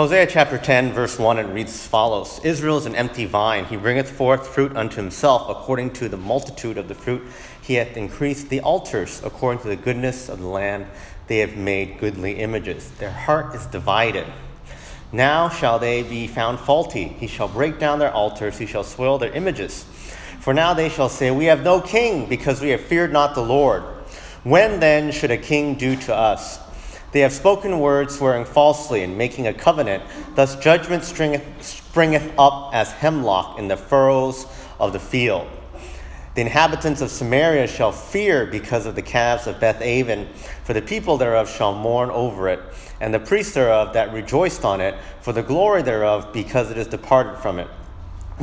Hosea chapter 10, verse 1, it reads as follows Israel is an empty vine. He bringeth forth fruit unto himself according to the multitude of the fruit. He hath increased the altars according to the goodness of the land. They have made goodly images. Their heart is divided. Now shall they be found faulty. He shall break down their altars. He shall spoil their images. For now they shall say, We have no king, because we have feared not the Lord. When then should a king do to us? They have spoken words swearing falsely and making a covenant. Thus judgment springeth up as hemlock in the furrows of the field. The inhabitants of Samaria shall fear because of the calves of Beth Aven, for the people thereof shall mourn over it, and the priests thereof that rejoiced on it, for the glory thereof, because it is departed from it.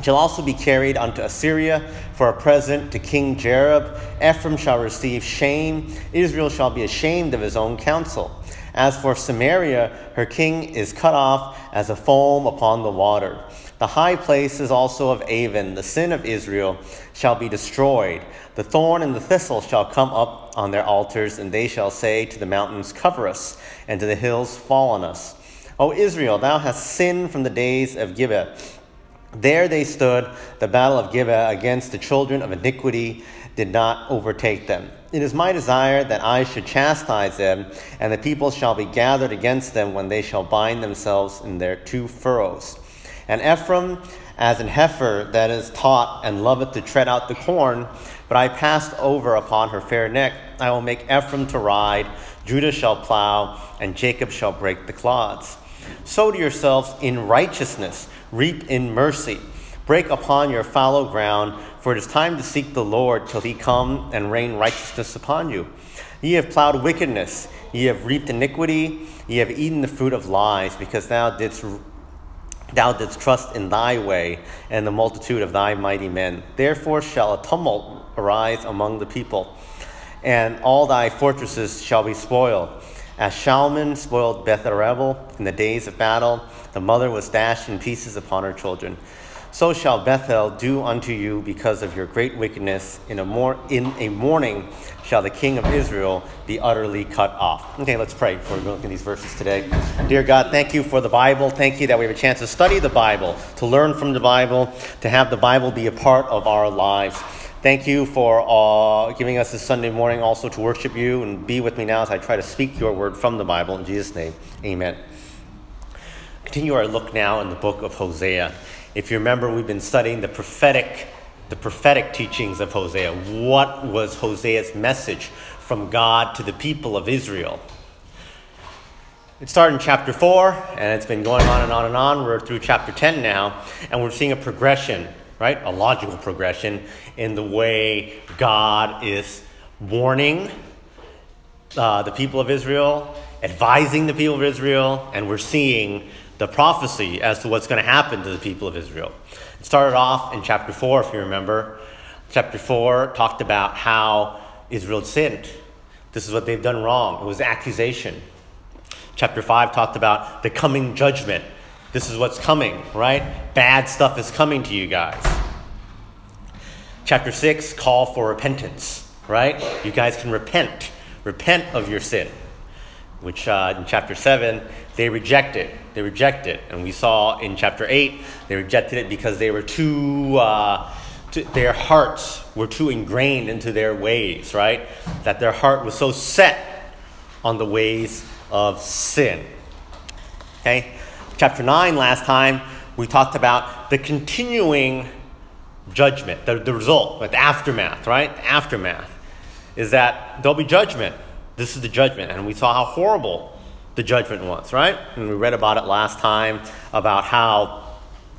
Shall also be carried unto Assyria for a present to King Jareb. Ephraim shall receive shame. Israel shall be ashamed of his own counsel. As for Samaria, her king is cut off as a foam upon the water. The high places also of Aven, the sin of Israel, shall be destroyed. The thorn and the thistle shall come up on their altars, and they shall say to the mountains, Cover us, and to the hills, Fall on us. O Israel, thou hast sinned from the days of Gibeah. There they stood, the battle of Gibeah against the children of iniquity did not overtake them. It is my desire that I should chastise them, and the people shall be gathered against them when they shall bind themselves in their two furrows. And Ephraim, as an heifer that is taught and loveth to tread out the corn, but I passed over upon her fair neck, I will make Ephraim to ride, Judah shall plow, and Jacob shall break the clods. Sow to yourselves in righteousness, reap in mercy. Break upon your fallow ground, for it is time to seek the Lord till he come and rain righteousness upon you. Ye have plowed wickedness, ye have reaped iniquity, ye have eaten the fruit of lies, because thou didst thou didst trust in thy way and the multitude of thy mighty men. Therefore shall a tumult arise among the people, and all thy fortresses shall be spoiled. As Shalman spoiled Beth in the days of battle, the mother was dashed in pieces upon her children so shall Bethel do unto you because of your great wickedness. In a, mor- in a morning shall the king of Israel be utterly cut off. Okay, let's pray before we look at these verses today. Dear God, thank you for the Bible. Thank you that we have a chance to study the Bible, to learn from the Bible, to have the Bible be a part of our lives. Thank you for uh, giving us this Sunday morning also to worship you and be with me now as I try to speak your word from the Bible. In Jesus' name, amen. Continue our look now in the book of Hosea. If you remember, we've been studying the prophetic, the prophetic teachings of Hosea. What was Hosea's message from God to the people of Israel? It started in chapter 4, and it's been going on and on and on. We're through chapter 10 now, and we're seeing a progression, right? A logical progression in the way God is warning uh, the people of Israel, advising the people of Israel, and we're seeing the prophecy as to what's going to happen to the people of Israel. It started off in chapter 4, if you remember. Chapter 4 talked about how Israel sinned. This is what they've done wrong. It was accusation. Chapter 5 talked about the coming judgment. This is what's coming, right? Bad stuff is coming to you guys. Chapter 6, call for repentance, right? You guys can repent. Repent of your sin which uh, in chapter 7 they rejected they rejected and we saw in chapter 8 they rejected it because they were too, uh, their hearts were too ingrained into their ways right that their heart was so set on the ways of sin okay chapter 9 last time we talked about the continuing judgment the, the result the aftermath right the aftermath is that there'll be judgment this is the judgment. And we saw how horrible the judgment was, right? And we read about it last time about how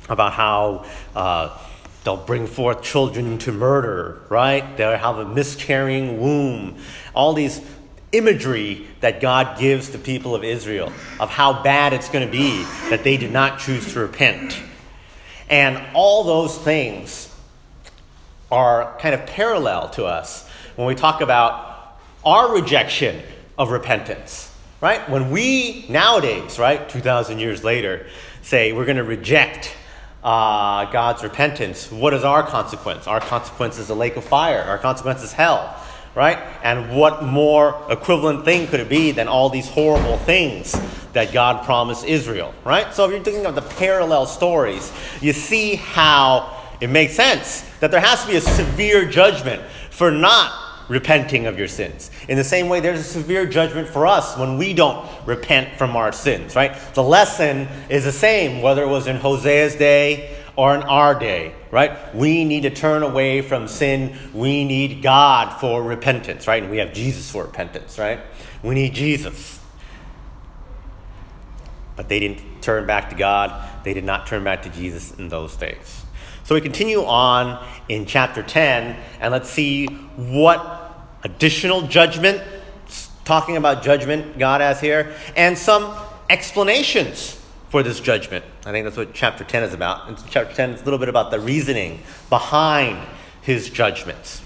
about how uh, they'll bring forth children to murder, right? They'll have a miscarrying womb. All these imagery that God gives to people of Israel of how bad it's going to be that they did not choose to repent. And all those things are kind of parallel to us when we talk about our rejection of repentance, right? When we nowadays, right, 2,000 years later, say we're going to reject uh, God's repentance, what is our consequence? Our consequence is a lake of fire. Our consequence is hell, right? And what more equivalent thing could it be than all these horrible things that God promised Israel, right? So if you're thinking of the parallel stories, you see how it makes sense that there has to be a severe judgment for not repenting of your sins. In the same way, there's a severe judgment for us when we don't repent from our sins, right? The lesson is the same, whether it was in Hosea's day or in our day, right? We need to turn away from sin. We need God for repentance, right? And we have Jesus for repentance, right? We need Jesus. But they didn't turn back to God. They did not turn back to Jesus in those days. So we continue on in chapter 10, and let's see what additional judgment, talking about judgment God has here, and some explanations for this judgment. I think that's what chapter 10 is about. In chapter 10, is a little bit about the reasoning behind his judgments.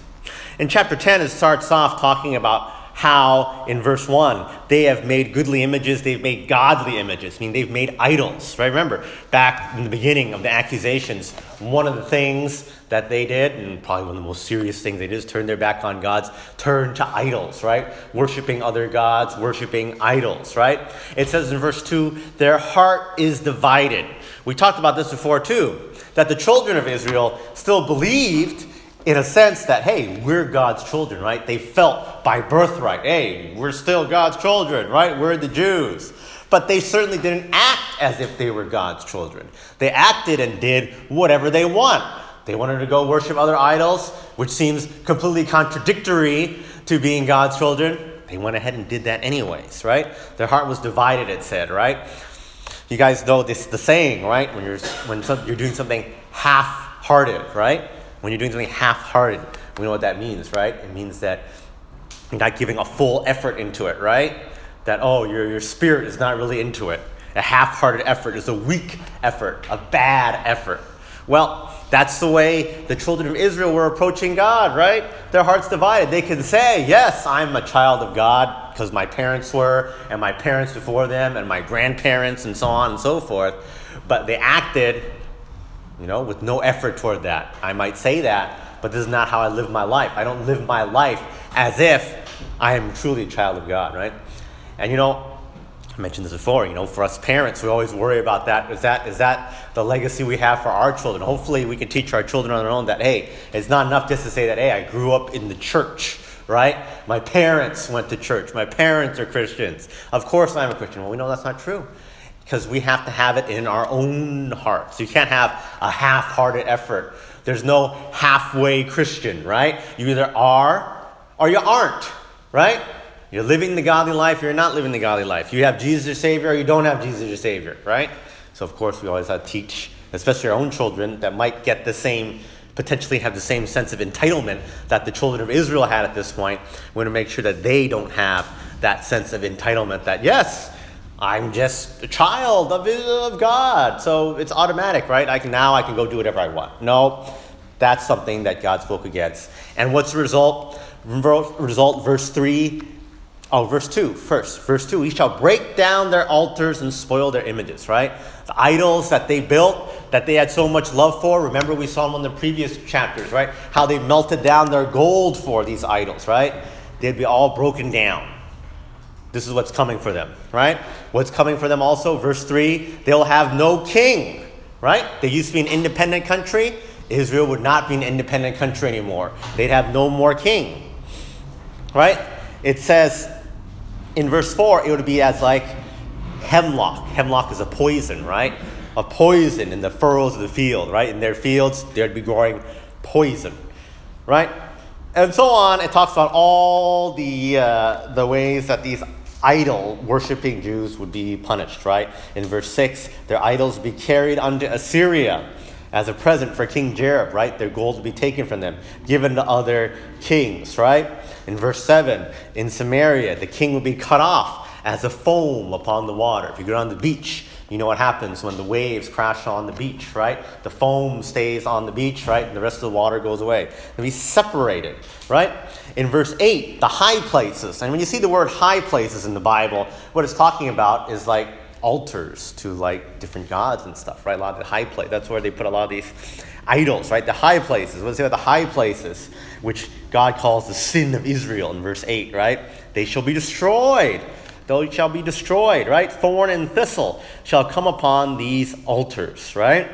In chapter 10, it starts off talking about how in verse 1 they have made goodly images they've made godly images I mean they've made idols right? Remember back in the beginning of the accusations one of the things that they did and probably one of the most serious things they did is turn their back on gods turn to idols right? Worshiping other gods worshiping idols right? It says in verse 2 their heart is divided. We talked about this before too that the children of israel still believed in a sense that, hey, we're God's children, right? They felt by birthright, hey, we're still God's children, right? We're the Jews. But they certainly didn't act as if they were God's children. They acted and did whatever they want. They wanted to go worship other idols, which seems completely contradictory to being God's children. They went ahead and did that anyways, right? Their heart was divided, it said, right? You guys know this the saying, right? When you're when some, you're doing something half-hearted, right? When you're doing something half hearted, we know what that means, right? It means that you're not giving a full effort into it, right? That, oh, your, your spirit is not really into it. A half hearted effort is a weak effort, a bad effort. Well, that's the way the children of Israel were approaching God, right? Their hearts divided. They can say, Yes, I'm a child of God because my parents were, and my parents before them, and my grandparents, and so on and so forth. But they acted you know, with no effort toward that. I might say that, but this is not how I live my life. I don't live my life as if I am truly a child of God, right? And you know, I mentioned this before, you know, for us parents, we always worry about that. Is that is that the legacy we have for our children? Hopefully we can teach our children on their own that, hey, it's not enough just to say that, hey, I grew up in the church, right? My parents went to church. My parents are Christians. Of course I'm a Christian. Well, we know that's not true because we have to have it in our own hearts. You can't have a half hearted effort. There's no halfway Christian, right? You either are or you aren't, right? You're living the godly life, or you're not living the godly life. You have Jesus your Savior or you don't have Jesus your Savior, right? So, of course, we always have to teach, especially our own children that might get the same, potentially have the same sense of entitlement that the children of Israel had at this point. We want to make sure that they don't have that sense of entitlement that, yes, I'm just a child of, of God. So it's automatic, right? I can now I can go do whatever I want. No, that's something that God spoke against. And what's the result? Result, verse 3. Oh, verse 2 first. Verse 2 He shall break down their altars and spoil their images, right? The idols that they built, that they had so much love for. Remember, we saw them in the previous chapters, right? How they melted down their gold for these idols, right? They'd be all broken down. This is what's coming for them, right? What's coming for them also, verse 3 they'll have no king, right? They used to be an independent country. Israel would not be an independent country anymore. They'd have no more king, right? It says in verse 4, it would be as like hemlock. Hemlock is a poison, right? A poison in the furrows of the field, right? In their fields, there'd be growing poison, right? And so on. It talks about all the, uh, the ways that these idol worshipping Jews would be punished, right? In verse 6, their idols be carried unto Assyria as a present for King Jareb, right? Their gold would be taken from them, given to other kings, right? In verse 7, in Samaria, the king would be cut off as a foam upon the water. If you go on the beach, you know what happens when the waves crash on the beach, right? The foam stays on the beach, right? And the rest of the water goes away. And be separated, right? In verse 8, the high places. And when you see the word high places in the Bible, what it's talking about is like altars to like different gods and stuff, right? A lot of the high place. That's where they put a lot of these idols, right? The high places. What does it say about the high places? Which God calls the sin of Israel in verse 8, right? They shall be destroyed. They shall be destroyed, right? Thorn and thistle shall come upon these altars, right?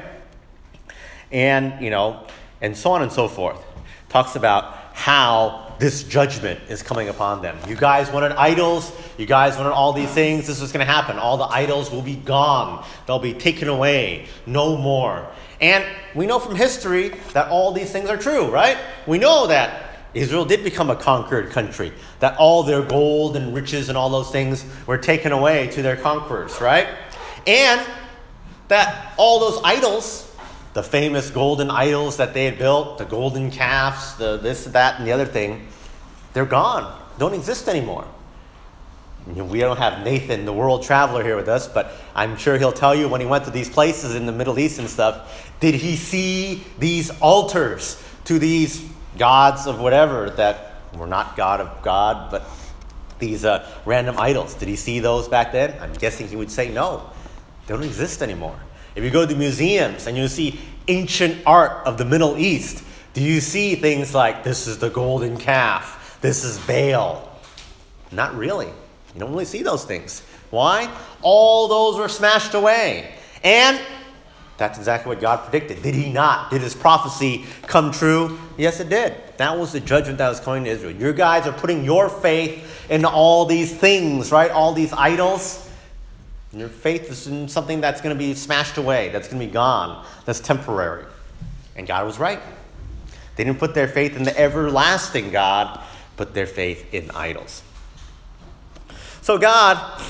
And, you know, and so on and so forth. Talks about how this judgment is coming upon them. You guys wanted idols. You guys wanted all these things. This is going to happen. All the idols will be gone, they'll be taken away. No more. And we know from history that all these things are true, right? We know that Israel did become a conquered country, that all their gold and riches and all those things were taken away to their conquerors, right? And that all those idols the famous golden idols that they had built, the golden calves, the this, that, and the other thing, they're gone. Don't exist anymore. We don't have Nathan, the world traveler, here with us, but I'm sure he'll tell you when he went to these places in the Middle East and stuff, did he see these altars to these gods of whatever that were not God of God, but these uh, random idols? Did he see those back then? I'm guessing he would say no. They don't exist anymore. If you go to museums and you see ancient art of the Middle East, do you see things like this is the golden calf, this is Baal? Not really. You don't really see those things. Why? All those were smashed away. And that's exactly what God predicted. Did he not? Did his prophecy come true? Yes, it did. That was the judgment that was coming to Israel. Your guys are putting your faith in all these things, right? All these idols. And your faith is in something that's going to be smashed away, that's going to be gone, that's temporary. And God was right. They didn't put their faith in the everlasting God, but their faith in idols. So God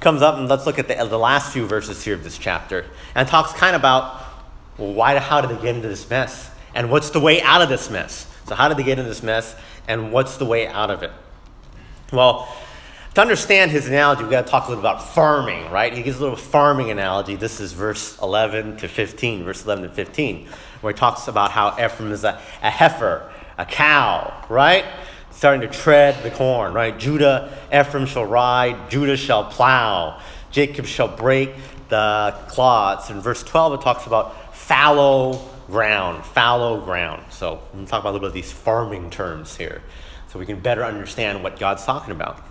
comes up, and let's look at the, the last few verses here of this chapter, and talks kind of about well, why, how did they get into this mess? And what's the way out of this mess? So, how did they get into this mess? And what's the way out of it? Well, to understand his analogy, we've got to talk a little about farming, right? He gives a little farming analogy. This is verse 11 to 15, verse 11 to 15, where he talks about how Ephraim is a, a heifer, a cow, right? Starting to tread the corn, right? Judah, Ephraim shall ride, Judah shall plow, Jacob shall break the clods. In verse 12, it talks about fallow ground, fallow ground. So I'm going to talk about a little bit of these farming terms here so we can better understand what God's talking about.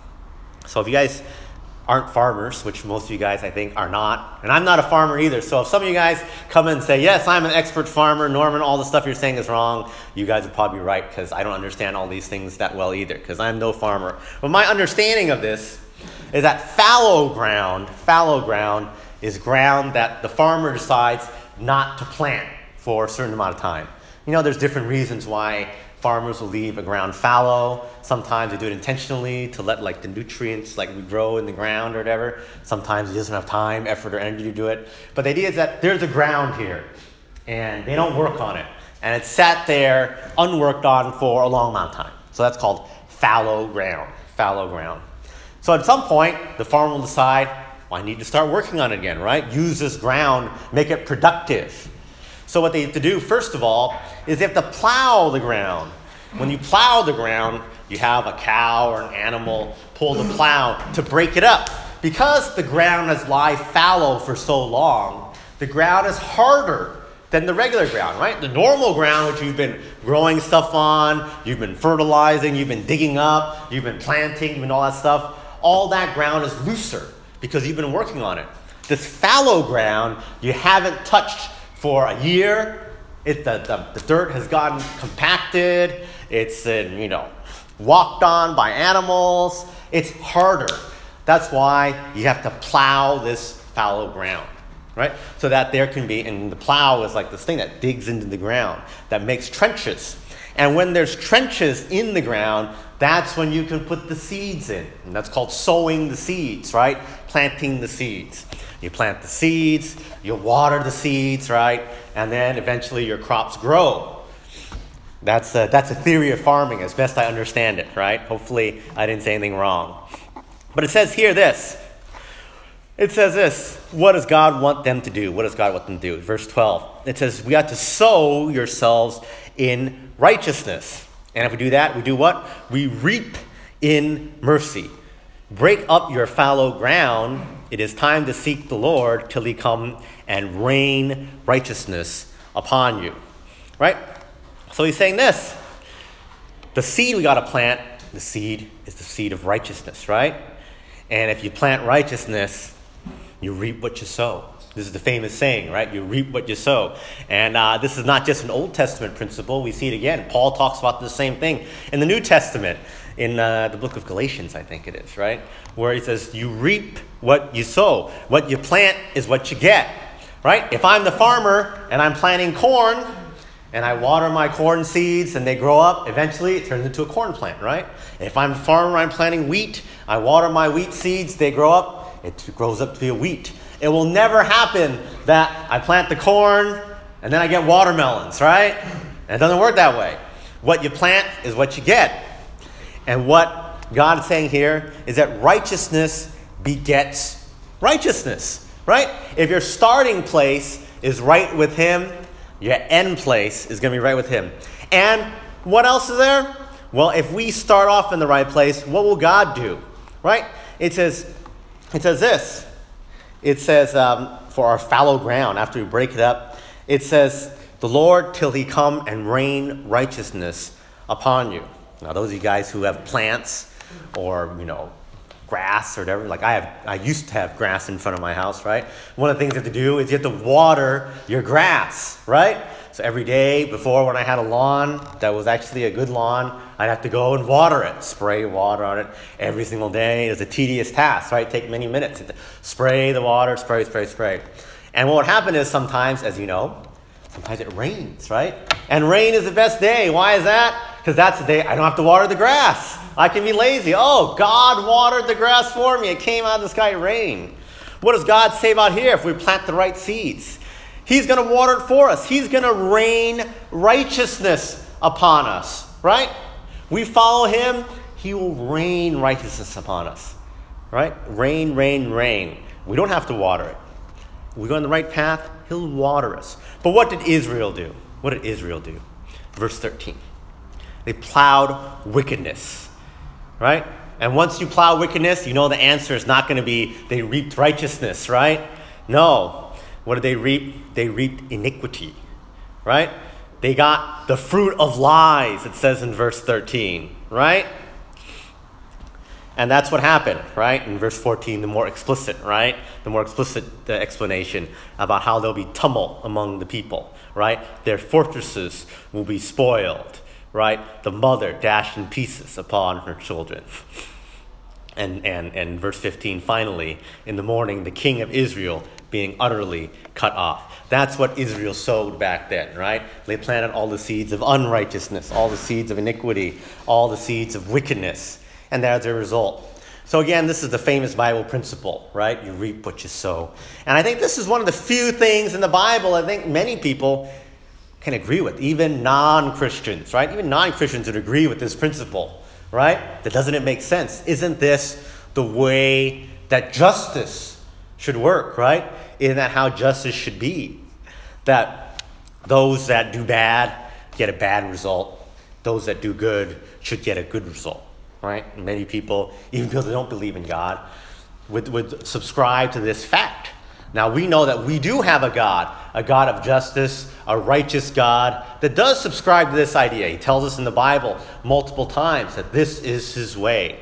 So if you guys aren't farmers, which most of you guys I think are not, and I'm not a farmer either. So if some of you guys come in and say, Yes, I'm an expert farmer, Norman, all the stuff you're saying is wrong, you guys are probably right because I don't understand all these things that well either because I'm no farmer. But my understanding of this is that fallow ground, fallow ground is ground that the farmer decides not to plant for a certain amount of time. You know, there's different reasons why farmers will leave a ground fallow. Sometimes they do it intentionally to let like the nutrients like grow in the ground or whatever. Sometimes he doesn't have time, effort, or energy to do it. But the idea is that there's a ground here, and they don't work on it, and it's sat there unworked on for a long amount of time. So that's called fallow ground. Fallow ground. So at some point, the farmer will decide, well, I need to start working on it again, right? Use this ground, make it productive. So, what they have to do, first of all, is they have to plow the ground. When you plow the ground, you have a cow or an animal pull the plow to break it up. Because the ground has lie fallow for so long, the ground is harder than the regular ground, right? The normal ground, which you've been growing stuff on, you've been fertilizing, you've been digging up, you've been planting, you've been all that stuff, all that ground is looser because you've been working on it. This fallow ground, you haven't touched for a year. It, the, the, the dirt has gotten compacted. It's been, you know, walked on by animals. It's harder. That's why you have to plow this fallow ground, right? So that there can be, and the plow is like this thing that digs into the ground, that makes trenches. And when there's trenches in the ground, that's when you can put the seeds in. And that's called sowing the seeds, right? Planting the seeds. You plant the seeds, you water the seeds, right? And then eventually your crops grow. That's a, that's a theory of farming, as best I understand it, right? Hopefully, I didn't say anything wrong. But it says here this. It says this. What does God want them to do? What does God want them to do? Verse 12. It says, We ought to sow yourselves in righteousness. And if we do that, we do what? We reap in mercy. Break up your fallow ground It is time to seek the Lord till he come and rain righteousness upon you. Right? So he's saying this. The seed we got to plant, the seed is the seed of righteousness, right? And if you plant righteousness, you reap what you sow. This is the famous saying, right? You reap what you sow. And uh, this is not just an Old Testament principle. We see it again. Paul talks about the same thing in the New Testament, in uh, the book of Galatians, I think it is, right? Where he says, You reap what you sow. What you plant is what you get, right? If I'm the farmer and I'm planting corn, and I water my corn seeds and they grow up, eventually it turns into a corn plant, right? If I'm a farmer, I'm planting wheat, I water my wheat seeds, they grow up, it grows up to be a wheat. It will never happen that I plant the corn and then I get watermelons, right? It doesn't work that way. What you plant is what you get. And what God is saying here is that righteousness begets righteousness, right? If your starting place is right with Him, your end place is going to be right with Him. And what else is there? Well, if we start off in the right place, what will God do? Right? It says, it says this it says, um, for our fallow ground, after we break it up, it says, the Lord till he come and rain righteousness upon you. Now, those of you guys who have plants or, you know, grass or whatever, like I have, I used to have grass in front of my house, right? One of the things you have to do is you have to water your grass, right? So every day before, when I had a lawn that was actually a good lawn, I'd have to go and water it, spray water on it every single day. It was a tedious task, right? Take many minutes. Spray the water, spray, spray, spray. And what would happen is sometimes, as you know, sometimes it rains, right? And rain is the best day. Why is that? Because that's the day I don't have to water the grass. I can be lazy. Oh, God watered the grass for me. It came out of the sky, rain. What does God say about here if we plant the right seeds? He's going to water it for us. He's going to rain righteousness upon us, right? We follow him, he will rain righteousness upon us, right? Rain, rain, rain. We don't have to water it. We go on the right path, he'll water us. But what did Israel do? What did Israel do? Verse 13. They plowed wickedness, right? And once you plow wickedness, you know the answer is not going to be they reaped righteousness, right? No, what did they reap? They reaped iniquity, right? They got the fruit of lies, it says in verse 13, right? And that's what happened, right? In verse 14, the more explicit, right? The more explicit uh, explanation about how there'll be tumult among the people, right? Their fortresses will be spoiled, right? The mother dashed in pieces upon her children. And, and, and verse 15, finally, in the morning, the king of Israel being utterly cut off. That's what Israel sowed back then, right? They planted all the seeds of unrighteousness, all the seeds of iniquity, all the seeds of wickedness, and that's a result. So, again, this is the famous Bible principle, right? You reap what you sow. And I think this is one of the few things in the Bible I think many people can agree with, even non Christians, right? Even non Christians would agree with this principle, right? That doesn't it make sense? Isn't this the way that justice should work, right? Isn't that how justice should be? That those that do bad get a bad result, those that do good should get a good result, right? Many people, even people that don't believe in God, would, would subscribe to this fact. Now we know that we do have a God, a God of justice, a righteous God that does subscribe to this idea. He tells us in the Bible multiple times that this is his way.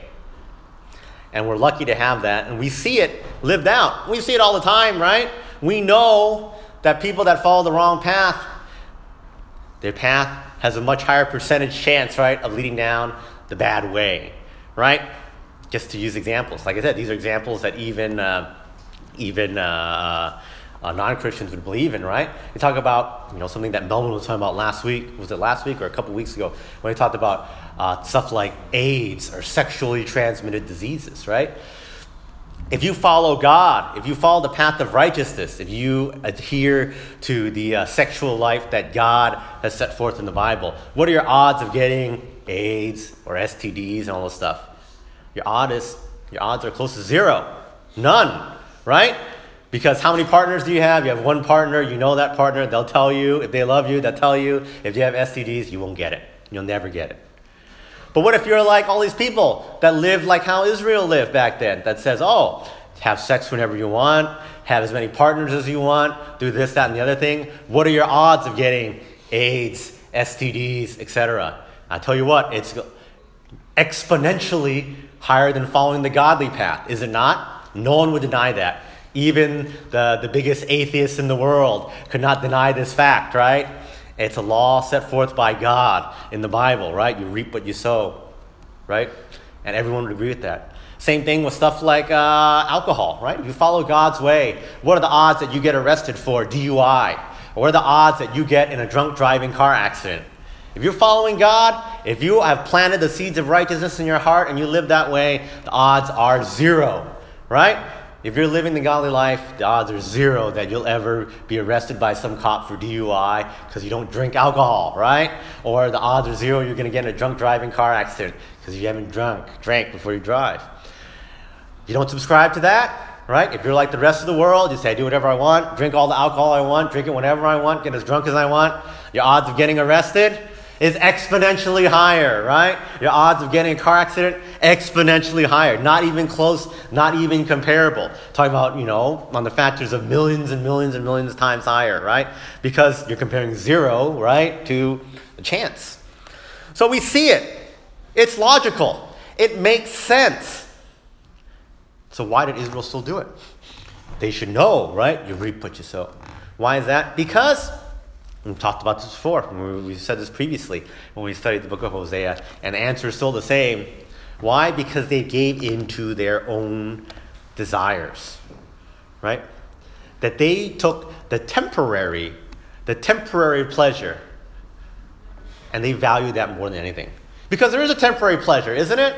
And we're lucky to have that. And we see it lived out. We see it all the time, right? We know that people that follow the wrong path, their path has a much higher percentage chance, right, of leading down the bad way, right? Just to use examples. Like I said, these are examples that even, uh, even, uh, uh, non-Christians would believe in, right? You talk about, you know, something that Melvin was talking about last week. Was it last week or a couple weeks ago when he talked about uh, stuff like AIDS or sexually transmitted diseases, right? If you follow God, if you follow the path of righteousness, if you adhere to the uh, sexual life that God has set forth in the Bible, what are your odds of getting AIDS or STDs and all this stuff? Your odds, your odds are close to zero. None, right? Because how many partners do you have? You have one partner, you know that partner, they'll tell you. If they love you, they'll tell you. If you have STDs, you won't get it. You'll never get it. But what if you're like all these people that live like how Israel lived back then, that says, oh, have sex whenever you want, have as many partners as you want, do this, that, and the other thing. What are your odds of getting AIDS, STDs, etc.? I tell you what, it's exponentially higher than following the godly path, is it not? No one would deny that. Even the, the biggest atheists in the world could not deny this fact, right? It's a law set forth by God in the Bible, right? You reap what you sow, right? And everyone would agree with that. Same thing with stuff like uh, alcohol, right? You follow God's way, what are the odds that you get arrested for DUI? Or what are the odds that you get in a drunk driving car accident? If you're following God, if you have planted the seeds of righteousness in your heart and you live that way, the odds are zero, right? If you're living the godly life, the odds are zero that you'll ever be arrested by some cop for DUI because you don't drink alcohol, right? Or the odds are zero you're going to get in a drunk driving car accident because you haven't drunk, drank before you drive. You don't subscribe to that, right? If you're like the rest of the world, you say, I do whatever I want, drink all the alcohol I want, drink it whenever I want, get as drunk as I want, your odds of getting arrested is exponentially higher, right? Your odds of getting a car accident, exponentially higher. Not even close, not even comparable. Talking about, you know, on the factors of millions and millions and millions of times higher, right? Because you're comparing zero, right, to a chance. So we see it. It's logical. It makes sense. So why did Israel still do it? They should know, right? You reap what you sow. Why is that? Because we've talked about this before. We said this previously when we studied the book of Hosea, and the answer is still the same. Why? Because they gave in to their own desires, right? That they took the temporary, the temporary pleasure, and they valued that more than anything. Because there is a temporary pleasure, isn't it?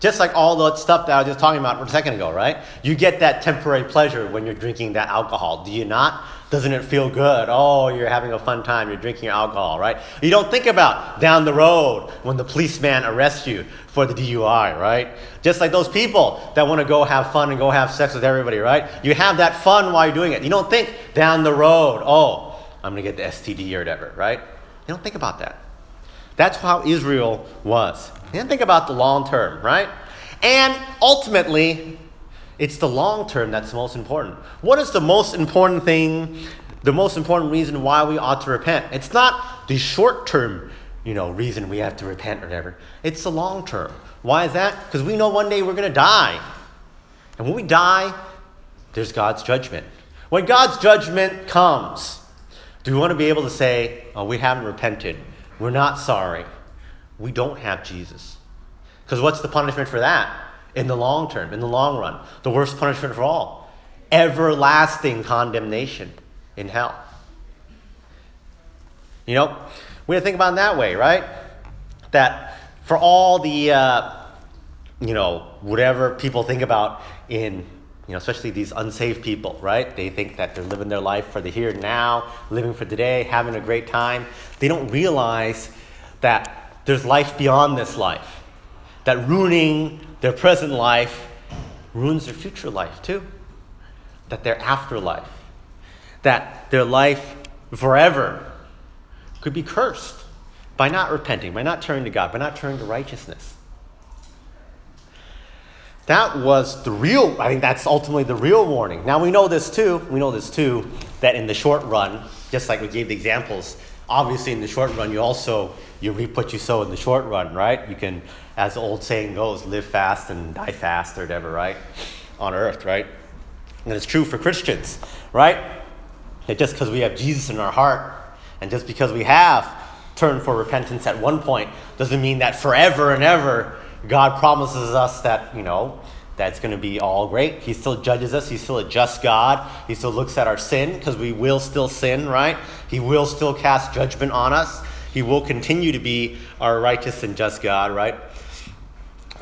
Just like all the stuff that I was just talking about a second ago, right? You get that temporary pleasure when you're drinking that alcohol, do you not? Doesn't it feel good? Oh, you're having a fun time, you're drinking your alcohol, right? You don't think about down the road when the policeman arrests you for the DUI, right? Just like those people that want to go have fun and go have sex with everybody, right? You have that fun while you're doing it. You don't think down the road, oh, I'm going to get the STD or whatever, right? You don't think about that. That's how Israel was. And think about the long term, right? And ultimately, it's the long term that's most important. What is the most important thing, the most important reason why we ought to repent? It's not the short term, you know, reason we have to repent or whatever. It's the long term. Why is that? Because we know one day we're going to die. And when we die, there's God's judgment. When God's judgment comes, do we want to be able to say, oh, we haven't repented? We're not sorry we don't have Jesus. Because what's the punishment for that? In the long term, in the long run, the worst punishment for all everlasting condemnation in hell. You know, we have to think about it that way, right? That for all the, uh, you know, whatever people think about in, you know, especially these unsaved people, right? They think that they're living their life for the here and now, living for today, having a great time. They don't realize that there's life beyond this life. That ruining their present life ruins their future life too. That their afterlife, that their life forever could be cursed by not repenting, by not turning to God, by not turning to righteousness. That was the real, I think that's ultimately the real warning. Now we know this too, we know this too, that in the short run, just like we gave the examples, obviously in the short run you also you reap what you sow in the short run, right? You can, as the old saying goes, live fast and die fast or whatever, right? On earth, right? And it's true for Christians, right? That just because we have Jesus in our heart and just because we have turned for repentance at one point doesn't mean that forever and ever God promises us that, you know, that's going to be all great. He still judges us. He's still a just God. He still looks at our sin because we will still sin, right? He will still cast judgment on us. He will continue to be our righteous and just God, right?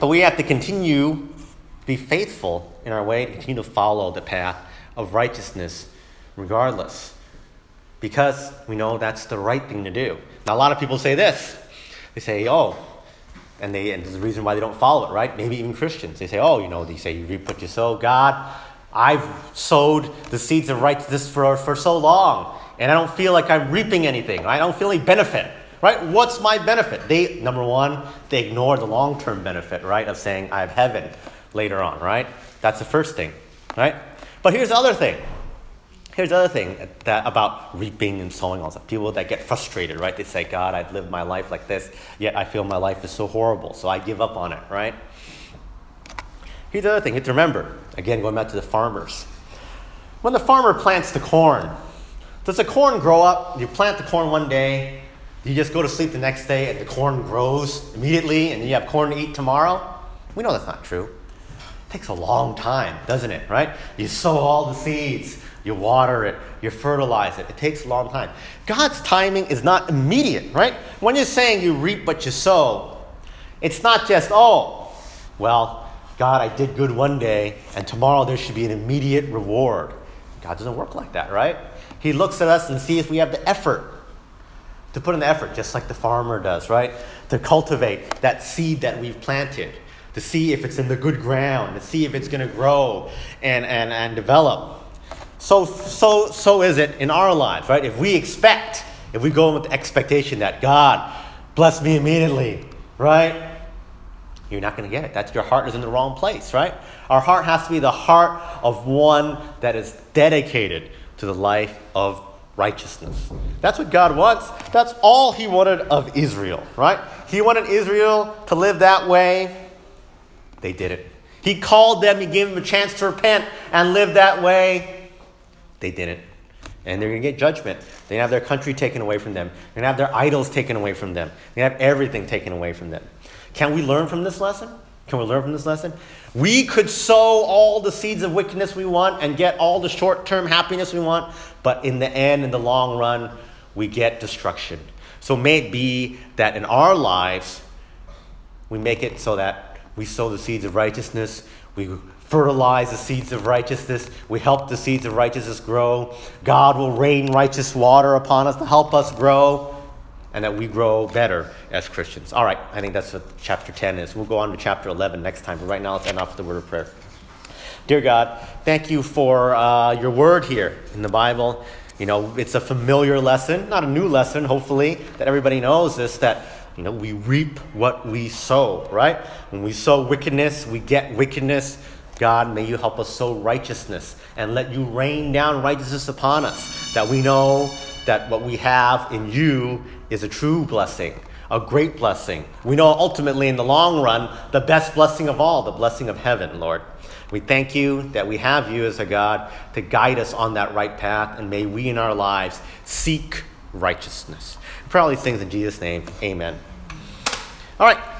But we have to continue to be faithful in our way, to continue to follow the path of righteousness regardless. Because we know that's the right thing to do. Now, a lot of people say this. They say, oh, and, they, and there's a reason why they don't follow it, right? Maybe even Christians. They say, oh, you know, they say, you reap what you sow. God, I've sowed the seeds of righteousness for, for so long and I don't feel like I'm reaping anything. I don't feel any benefit. Right? What's my benefit? They number one, they ignore the long-term benefit, right, of saying I have heaven later on, right? That's the first thing. right? But here's the other thing. Here's the other thing that about reaping and sowing all stuff. People that get frustrated, right? They say, God, I've lived my life like this, yet I feel my life is so horrible, so I give up on it, right? Here's the other thing you have to remember. Again, going back to the farmers. When the farmer plants the corn, does the corn grow up? You plant the corn one day, you just go to sleep the next day, and the corn grows immediately, and you have corn to eat tomorrow? We know that's not true. Takes a long time, doesn't it, right? You sow all the seeds, you water it, you fertilize it. It takes a long time. God's timing is not immediate, right? When you're saying you reap what you sow, it's not just, oh, well, God, I did good one day, and tomorrow there should be an immediate reward. God doesn't work like that, right? He looks at us and sees if we have the effort to put in the effort, just like the farmer does, right? To cultivate that seed that we've planted, to see if it's in the good ground, to see if it's going to grow and, and, and develop. So, so, so is it in our lives, right? If we expect, if we go in with the expectation that God bless me immediately, right? You're not going to get it. That's your heart is in the wrong place, right? Our heart has to be the heart of one that is dedicated to the life of righteousness. That's what God wants. That's all He wanted of Israel, right? He wanted Israel to live that way. They did it. He called them, He gave them a chance to repent and live that way. They didn't. And they're going to get judgment. They're going to have their country taken away from them. They're going to have their idols taken away from them. They're going to have everything taken away from them. Can we learn from this lesson? Can we learn from this lesson? We could sow all the seeds of wickedness we want and get all the short term happiness we want, but in the end, in the long run, we get destruction. So may it be that in our lives, we make it so that we sow the seeds of righteousness, we fertilize the seeds of righteousness. We help the seeds of righteousness grow. God will rain righteous water upon us to help us grow and that we grow better as Christians. All right, I think that's what chapter 10 is. We'll go on to chapter 11 next time, but right now let's end off with the word of prayer. Dear God, thank you for uh, your word here in the Bible. You know, it's a familiar lesson, not a new lesson, hopefully, that everybody knows this, that you know, we reap what we sow, right? When we sow wickedness, we get wickedness. God, may you help us sow righteousness and let you rain down righteousness upon us, that we know that what we have in you is a true blessing, a great blessing. We know ultimately in the long run, the best blessing of all, the blessing of heaven, Lord. We thank you that we have you as a God to guide us on that right path, and may we in our lives seek righteousness. These things in Jesus' name, amen. All right.